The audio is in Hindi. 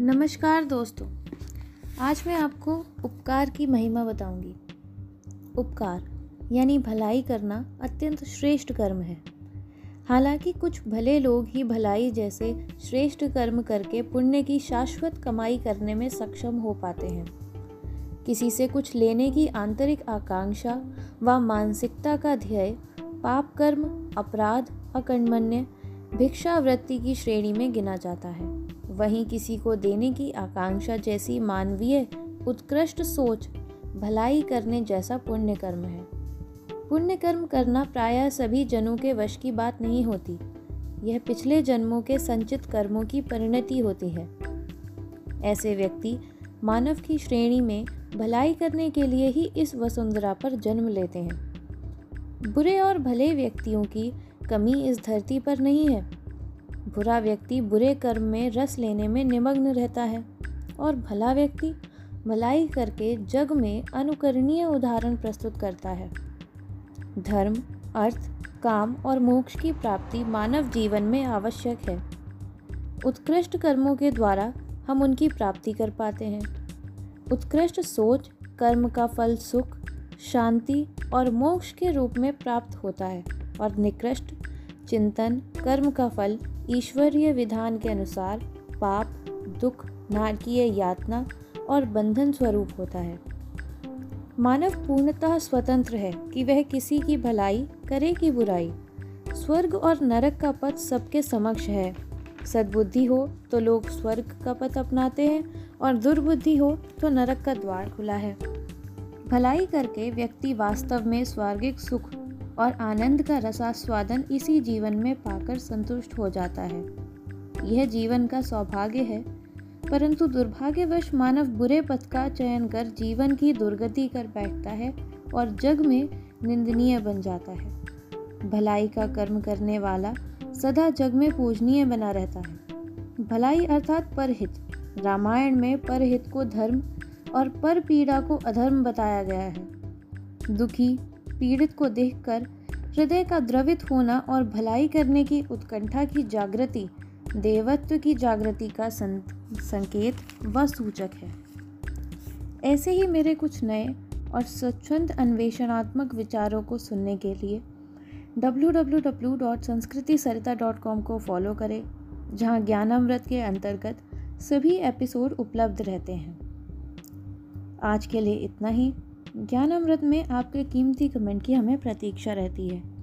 नमस्कार दोस्तों, आज मैं आपको उपकार की महिमा बताऊँगी। उपकार, यानी भलाई करना अत्यंत श्रेष्ठ कर्म है। हालाँकि कुछ भले लोग ही भलाई जैसे श्रेष्ठ कर्म करके पुण्य की शाश्वत कमाई करने में सक्षम हो पाते हैं। किसी से कुछ लेने की आंतरिक आकांक्षा व मानसिकता का ध्येय, पाप कर्म, अपराध अकंडमन्य भिक्षावृत्ति की श्रेणी में गिना जाता है। वहीं किसी को देने की आकांक्षा जैसी मानवीय, उत्कृष्ट सोच भलाई करने जैसा पुण्य कर्म है। पुण्य कर्म करना प्रायः सभी जनों के वश की बात नहीं होती। यह पिछले जन्मों के संचित कर्मों की परिणति होती है। ऐसे व्यक्ति मानव की श्रेणी में भलाई करने के लिए ही इस वसुंधरा पर जन्म लेते हैं। बुरे और भले व्यक्तियों की कमी इस धरती पर नहीं है। बुरा व्यक्ति बुरे कर्म में रस लेने में निमग्न रहता है। और भला व्यक्ति भलाई करके जग में अनुकरणीय उदाहरण प्रस्तुत करता है। धर्म, अर्थ, काम और मोक्ष की प्राप्ति मानव जीवन में आवश्यक है। उत्कृष्ट कर्मों के द्वारा हम उनकी प्राप्ति कर पाते हैं। उत्कृष्ट सोच, कर्म का फल सुख, शांति और मोक्ष के रूप में प्राप्त होता है। और निकृष्ट चिंतन, कर्म का फल ईश्वरीय विधान के अनुसार पाप, दुख नारकीय यातना और बंधन स्वरूप होता है। मानव पूर्णतः स्वतंत्र है कि वह किसी की भलाई करे कि बुराई। स्वर्ग और नरक का पथ सबके समक्ष है। सद्बुद्धि हो तो लोग स्वर्ग का पथ अपनाते हैं और दुर्बुद्धि हो तो नरक का द्वार खुला है। भलाई करके व्यक्ति वास्तव में स्वर्गिक सुख और आनंद का रसास्वादन इसी जीवन में पाकर संतुष्ट हो जाता है। यह जीवन का सौभाग्य है, परंतु दुर्भाग्यवश मानव बुरे पथ का चयन कर जीवन की दुर्गति कर बैठता है और जग में निंदनीय बन जाता है। भलाई का कर्म करने वाला सदा जग में पूजनीय बना रहता है। भलाई अर्थात परहित, रामायण में परहित को धर्म और पर पीड़ा को अधर्म बताया गया है। दुखी पीड़ित को देखकर हृदय का द्रवित होना और भलाई करने की उत्कंठा की जागृति, देवत्व की जागृति का संकेत व सूचक है। ऐसे ही मेरे कुछ नए और स्वच्छंद अन्वेषणात्मक विचारों को सुनने के लिए www.संस्कृतिसरिता.com को फॉलो करें, जहाँ ज्ञानामृत के अंतर्गत सभी एपिसोड उपलब्ध रहते हैं। आज के लिए इतना ही। ज्ञान अमृत में आपके कीमती कमेंट की हमें प्रतीक्षा रहती है।